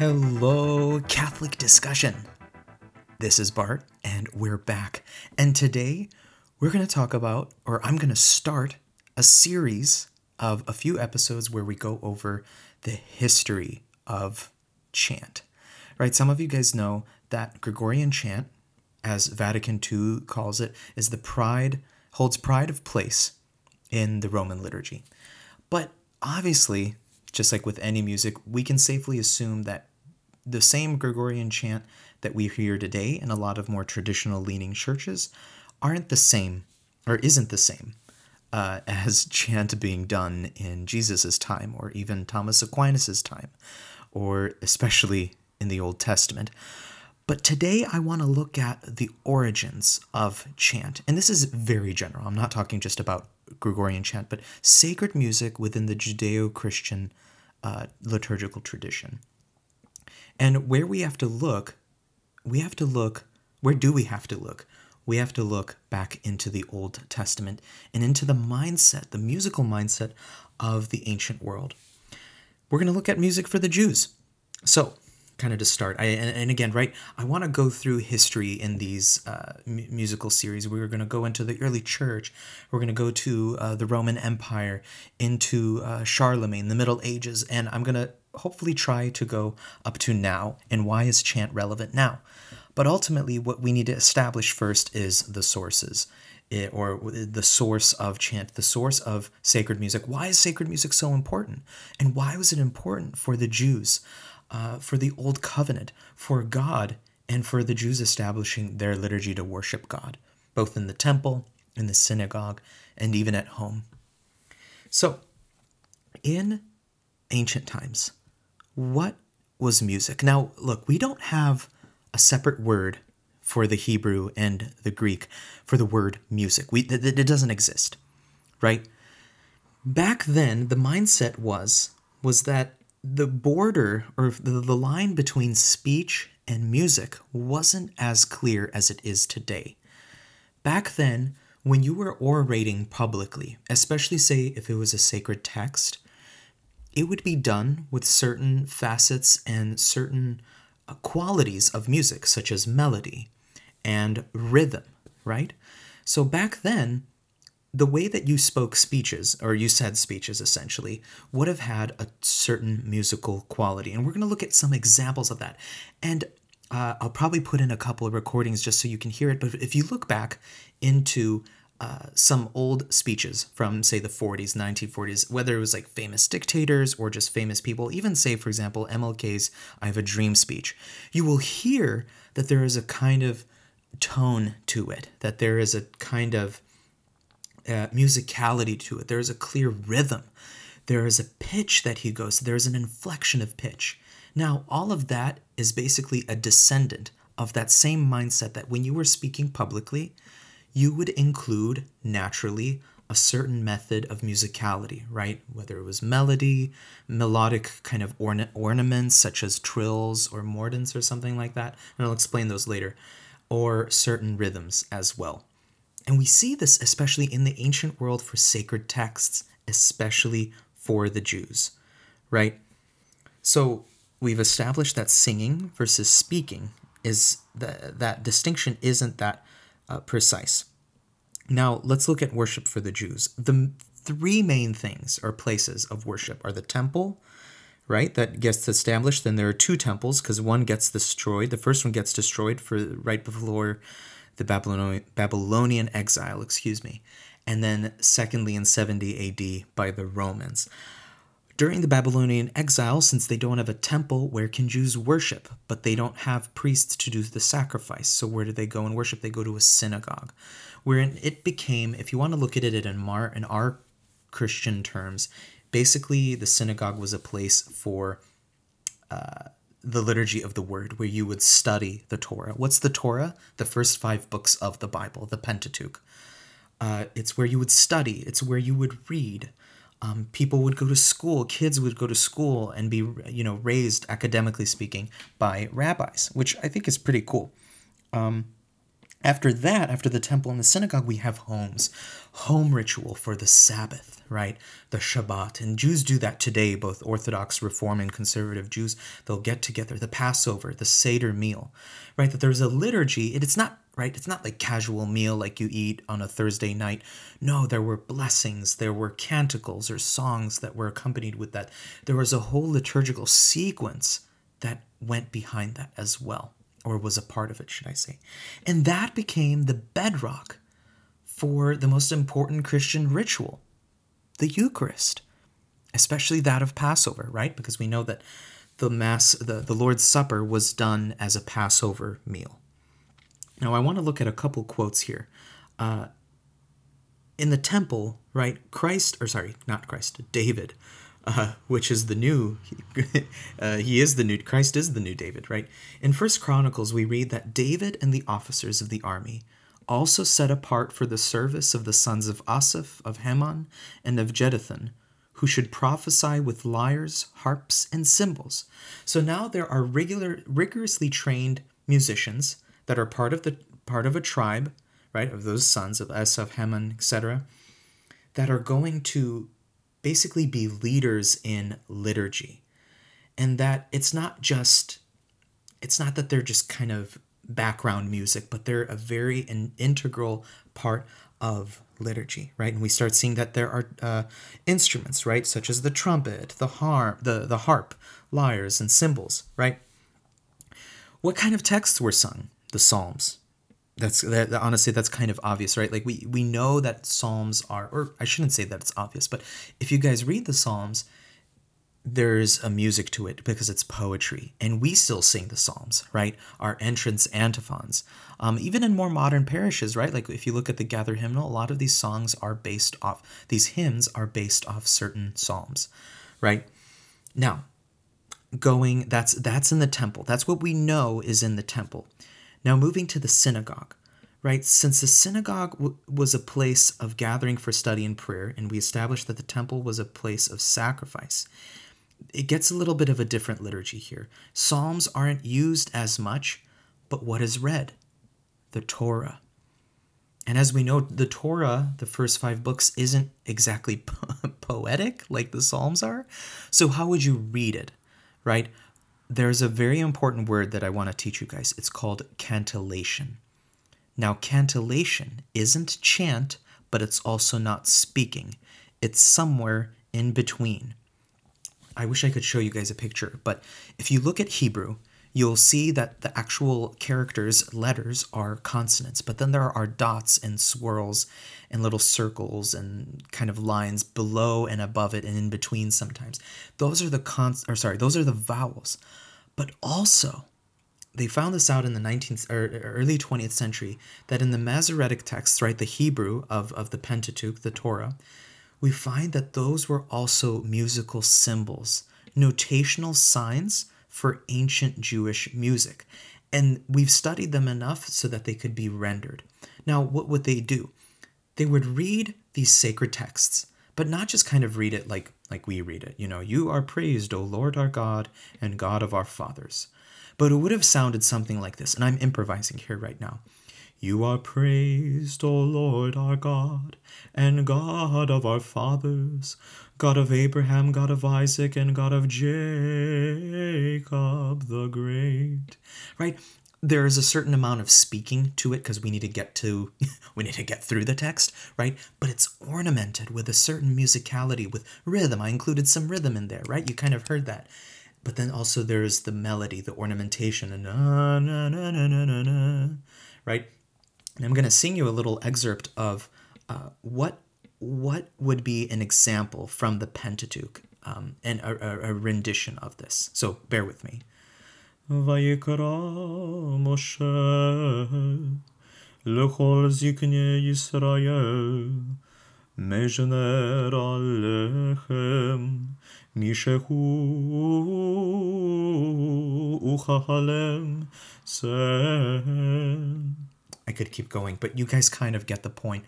Hello, Catholic discussion. This is Bart, and we're back. And today we're going to talk about, or I'm going to start a series of a few episodes where we go over the history of chant. Right? Some of you guys know that Gregorian chant, as Vatican II calls it, is the pride, holds pride of place in the Roman liturgy. But obviously, just like with any music, we can safely assume that the same Gregorian chant that we hear today in a lot of more traditional leaning churches aren't the same, or isn't the same, uh, as chant being done in Jesus' time, or even Thomas Aquinas' time, or especially in the Old Testament. But today I want to look at the origins of chant. And this is very general. I'm not talking just about Gregorian chant, but sacred music within the Judeo Christian uh, liturgical tradition. And where we have to look, we have to look, where do we have to look? We have to look back into the Old Testament and into the mindset, the musical mindset of the ancient world. We're going to look at music for the Jews. So, kind of to start. I, and, again, right, I want to go through history in these uh, m- musical series. We're going to go into the early church. We're going to go to uh, the Roman Empire, into uh, Charlemagne, the Middle Ages, and I'm going to hopefully try to go up to now. And why is chant relevant now? But ultimately, what we need to establish first is the sources. It, or the source of chant, the source of sacred music. Why is sacred music so important? And why was it important for the Jews? uh, for the Old Covenant, for God, and for the Jews establishing their liturgy to worship God, both in the temple, in the synagogue, and even at home. So, in ancient times, what was music? Now, look, we don't have a separate word for the Hebrew and the Greek for the word music. We, it doesn't exist, right? Back then, the mindset was was that the border or the, the line between speech and music wasn't as clear as it is today. Back then, when you were orating publicly, especially say if it was a sacred text, it would be done with certain facets and certain uh, qualities of music, such as melody and rhythm, right? So back then, the way that you spoke speeches, or you said speeches essentially, would have had a certain musical quality. And we're going to look at some examples of that. And uh, I'll probably put in a couple of recordings just so you can hear it. But if you look back into uh, some old speeches from, say, the 40s, 1940s, whether it was like famous dictators or just famous people, even say, for example, MLK's I Have a Dream speech, you will hear that there is a kind of tone to it, that there is a kind of uh, musicality to it. There is a clear rhythm. There is a pitch that he goes. There is an inflection of pitch. Now, all of that is basically a descendant of that same mindset that when you were speaking publicly, you would include naturally a certain method of musicality, right? Whether it was melody, melodic kind of orna- ornaments such as trills or mordents or something like that, and I'll explain those later, or certain rhythms as well. And we see this especially in the ancient world for sacred texts, especially for the Jews, right? So we've established that singing versus speaking is the, that distinction isn't that uh, precise. Now let's look at worship for the Jews. The three main things or places of worship are the temple, right? That gets established. Then there are two temples because one gets destroyed. The first one gets destroyed for right before the Babylonian, Babylonian exile, excuse me, and then secondly in 70 AD by the Romans. During the Babylonian exile, since they don't have a temple, where can Jews worship? But they don't have priests to do the sacrifice. So where do they go and worship? They go to a synagogue, wherein it became, if you want to look at it in, Mar, in our Christian terms, basically the synagogue was a place for uh, the liturgy of the word where you would study the Torah. What's the Torah? The first five books of the Bible, the Pentateuch. Uh, it's where you would study, it's where you would read. Um, people would go to school, kids would go to school and be, you know, raised academically speaking by rabbis, which I think is pretty cool. Um, After that, after the temple and the synagogue, we have homes. Home ritual for the Sabbath, right? The Shabbat. And Jews do that today, both Orthodox, Reform, and Conservative Jews. They'll get together. The Passover, the Seder meal, right? That there's a liturgy. It's not, right? It's not like casual meal like you eat on a Thursday night. No, there were blessings. There were canticles or songs that were accompanied with that. There was a whole liturgical sequence that went behind that as well or was a part of it, should I say. And that became the bedrock for the most important Christian ritual, the Eucharist, especially that of Passover, right? Because we know that the Mass, the, the Lord's Supper was done as a Passover meal. Now, I want to look at a couple quotes here. Uh, in the temple, right, Christ, or sorry, not Christ, David uh, which is the new uh, he is the new christ is the new david right? In first chronicles we read that david and the officers of the army also set apart for the service of the sons of asaph of heman and of jeduthun who should prophesy with lyres harps and cymbals. So now there are regular rigorously trained musicians that are part of the part of a tribe right of those sons of asaph heman etc that are going to basically be leaders in liturgy. And that it's not just it's not that they're just kind of background music, but they're a very an integral part of liturgy, right? And we start seeing that there are uh, instruments, right, such as the trumpet, the harp, the the harp, lyres, and cymbals, right? What kind of texts were sung? The Psalms, that's that honestly that's kind of obvious right? Like we we know that psalms are or i shouldn't say that it's obvious but if you guys read the psalms there's a music to it because it's poetry and we still sing the psalms right? Our entrance antiphons. Um, even in more modern parishes right? Like if you look at the gather hymnal a lot of these songs are based off these hymns are based off certain psalms right? Now going that's that's in the temple. That's what we know is in the temple now, moving to the synagogue, right? Since the synagogue w- was a place of gathering for study and prayer, and we established that the temple was a place of sacrifice, it gets a little bit of a different liturgy here. Psalms aren't used as much, but what is read? The Torah. And as we know, the Torah, the first five books, isn't exactly po- poetic like the Psalms are. So, how would you read it, right? There's a very important word that I want to teach you guys. It's called cantillation. Now, cantillation isn't chant, but it's also not speaking. It's somewhere in between. I wish I could show you guys a picture, but if you look at Hebrew, you'll see that the actual characters, letters, are consonants, but then there are dots and swirls and little circles and kind of lines below and above it and in between sometimes. Those are the cons or sorry, those are the vowels. But also, they found this out in the 19th or early 20th century that in the Masoretic texts, right, the Hebrew of, of the Pentateuch, the Torah, we find that those were also musical symbols, notational signs for ancient Jewish music. And we've studied them enough so that they could be rendered. Now, what would they do? They would read these sacred texts, but not just kind of read it like like we read it. You know, you are praised, O Lord our God and God of our fathers. But it would have sounded something like this, and I'm improvising here right now. You are praised, O Lord our God, and God of our fathers, God of Abraham, God of Isaac, and God of Jacob the Great. Right? There is a certain amount of speaking to it because we need to get to we need to get through the text, right? But it's ornamented with a certain musicality with rhythm. I included some rhythm in there, right? You kind of heard that. But then also there's the melody, the ornamentation, and na na na na na na, right? And I'm going to sing you a little excerpt of uh, what what would be an example from the Pentateuch um, and a, a, a rendition of this. So bear with me. ויקרא משה לכל זקני ישראל, מז'נר עליכם, משהו וכהלם I could keep going, but you guys kind of get the point.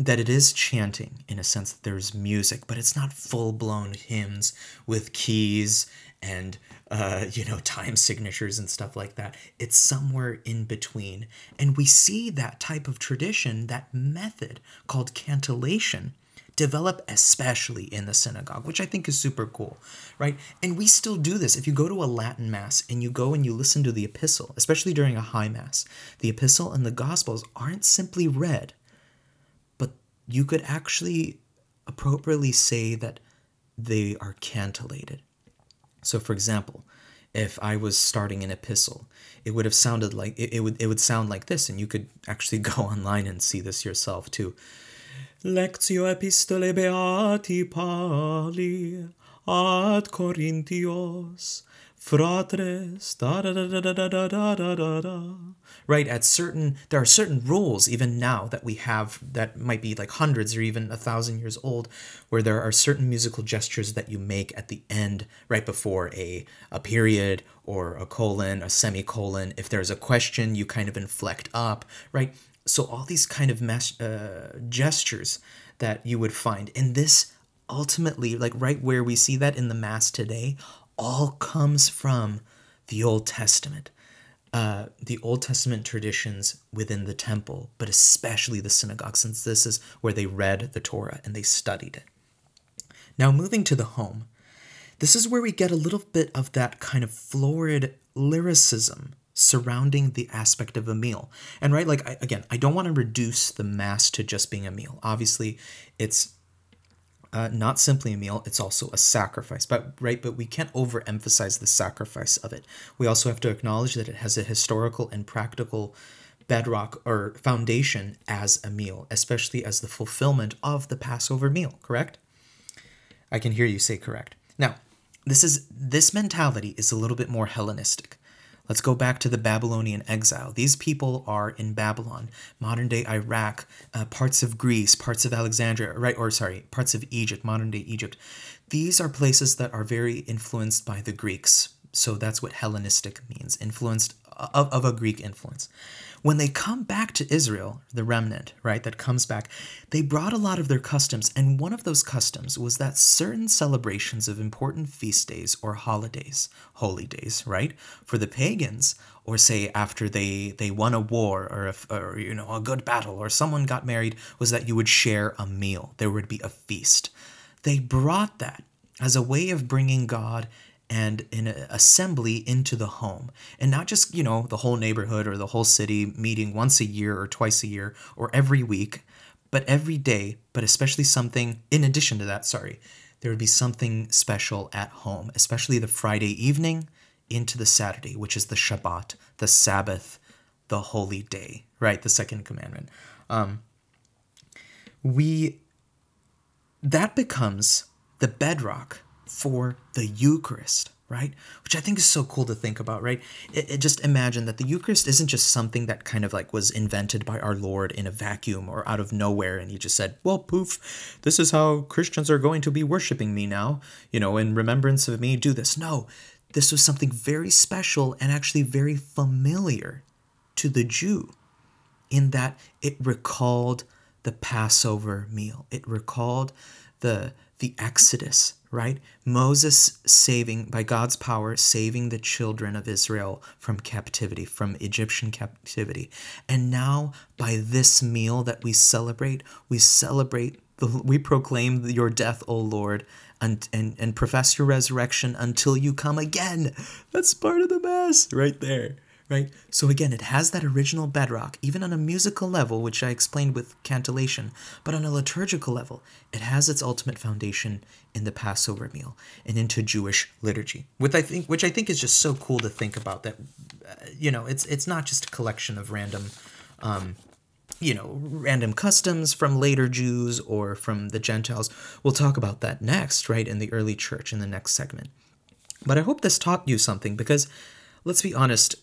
that it is chanting in a sense that there's music, but it's not full blown hymns with keys and uh, you know time signatures and stuff like that. It's somewhere in between, and we see that type of tradition, that method called cantillation, develop especially in the synagogue, which I think is super cool, right? And we still do this. If you go to a Latin mass and you go and you listen to the epistle, especially during a high mass, the epistle and the gospels aren't simply read, but you could actually appropriately say that they are cantillated. So, for example, if I was starting an epistle, it would have sounded like it, it would it would sound like this, and you could actually go online and see this yourself too. Lectio epistolae beati Pauli ad Corinthios. Fratres da da da da da da da da da da right at certain there are certain rules even now that we have that might be like hundreds or even a thousand years old where there are certain musical gestures that you make at the end right before a a period or a colon a semicolon. If there's a question you kind of inflect up right so all these kind of uh, gestures that you would find in this ultimately like right where we see that in the mass today all comes from the Old Testament. Uh, the Old Testament traditions within the temple, but especially the synagogue, since this is where they read the Torah and they studied it. Now, moving to the home, this is where we get a little bit of that kind of florid lyricism surrounding the aspect of a meal. And right, like, I, again, I don't want to reduce the Mass to just being a meal. Obviously, it's uh, not simply a meal, it's also a sacrifice. But right, but we can't overemphasize the sacrifice of it. We also have to acknowledge that it has a historical and practical bedrock or foundation as a meal, especially as the fulfillment of the Passover meal, correct? I can hear you say correct. Now, this is this mentality is a little bit more Hellenistic. Let's go back to the Babylonian exile. These people are in Babylon, modern day Iraq, uh, parts of Greece, parts of Alexandria, right? Or sorry, parts of Egypt, modern day Egypt. These are places that are very influenced by the Greeks. So that's what Hellenistic means, influenced of, of a Greek influence when they come back to Israel, the remnant, right, that comes back, they brought a lot of their customs. And one of those customs was that certain celebrations of important feast days or holidays, holy days, right, for the pagans, or say after they, they won a war or, a, or, you know, a good battle or someone got married, was that you would share a meal. There would be a feast. They brought that as a way of bringing God and an assembly into the home. And not just you know the whole neighborhood or the whole city meeting once a year or twice a year or every week but every day but especially something in addition to that sorry there would be something special at home especially the friday evening into the saturday which is the shabbat the sabbath the holy day right? The second commandment. Um, we that becomes the bedrock for the Eucharist, right? Which I think is so cool to think about, right? It, it, just imagine that the Eucharist isn't just something that kind of like was invented by our Lord in a vacuum or out of nowhere, and he just said, well, poof, this is how Christians are going to be worshiping me now, you know, in remembrance of me, do this. No, this was something very special and actually very familiar to the Jew in that it recalled the Passover meal. It recalled the the Exodus, right? Moses saving, by God's power, saving the children of Israel from captivity, from Egyptian captivity. And now, by this meal that we celebrate, we celebrate, we proclaim your death, O Lord, and, and, and profess your resurrection until you come again. That's part of the Mass right there right? So again, it has that original bedrock, even on a musical level, which I explained with cantillation, but on a liturgical level, it has its ultimate foundation in the Passover meal and into Jewish liturgy, which I think, which I think is just so cool to think about. That uh, you know, it's it's not just a collection of random. Um, you know, random customs from later Jews or from the Gentiles. We'll talk about that next, right, in the early church in the next segment. But I hope this taught you something because, let's be honest,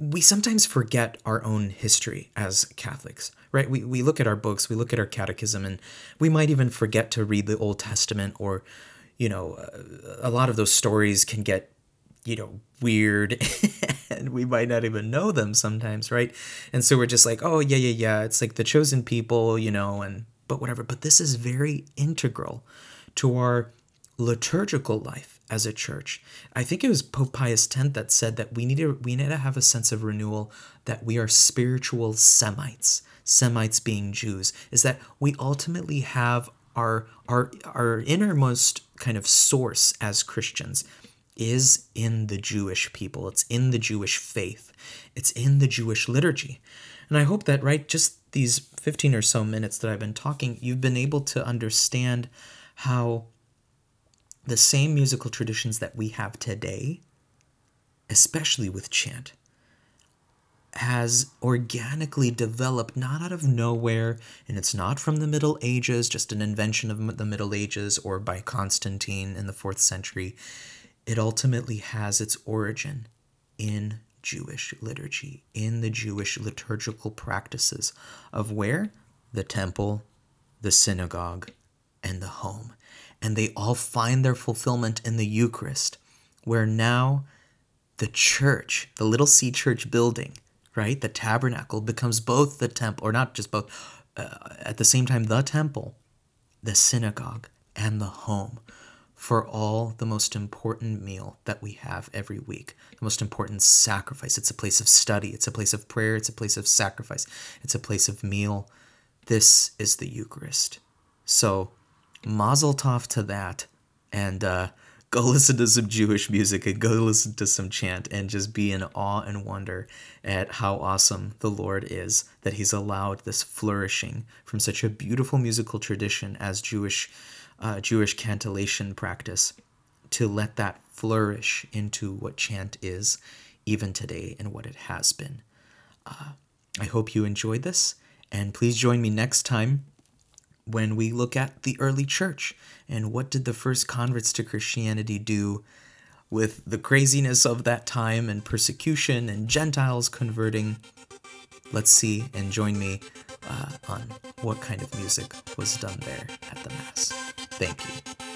we sometimes forget our own history as Catholics, right? We, we look at our books, we look at our catechism, and we might even forget to read the Old Testament, or, you know, a lot of those stories can get, you know, weird, and we might not even know them sometimes, right? And so we're just like, oh, yeah, yeah, yeah, it's like the chosen people, you know, and but whatever. But this is very integral to our liturgical life as a church. I think it was Pope Pius X that said that we need to we need to have a sense of renewal that we are spiritual Semites. Semites being Jews is that we ultimately have our our our innermost kind of source as Christians is in the Jewish people. It's in the Jewish faith. It's in the Jewish liturgy. And I hope that right just these 15 or so minutes that I've been talking, you've been able to understand how the same musical traditions that we have today, especially with chant, has organically developed not out of nowhere, and it's not from the Middle Ages, just an invention of the Middle Ages or by Constantine in the fourth century. It ultimately has its origin in Jewish liturgy, in the Jewish liturgical practices of where? The temple, the synagogue, and the home. And they all find their fulfillment in the Eucharist, where now the church, the little C church building, right, the tabernacle becomes both the temple, or not just both, uh, at the same time, the temple, the synagogue, and the home for all the most important meal that we have every week, the most important sacrifice. It's a place of study, it's a place of prayer, it's a place of sacrifice, it's a place of meal. This is the Eucharist. So, mazel tov to that, and uh, go listen to some Jewish music and go listen to some chant and just be in awe and wonder at how awesome the Lord is that He's allowed this flourishing from such a beautiful musical tradition as Jewish uh, Jewish cantillation practice to let that flourish into what chant is even today and what it has been. Uh, I hope you enjoyed this, and please join me next time when we look at the early church and what did the first converts to Christianity do with the craziness of that time and persecution and Gentiles converting. Let's see and join me uh, on what kind of music was done there at the Mass. Thank you.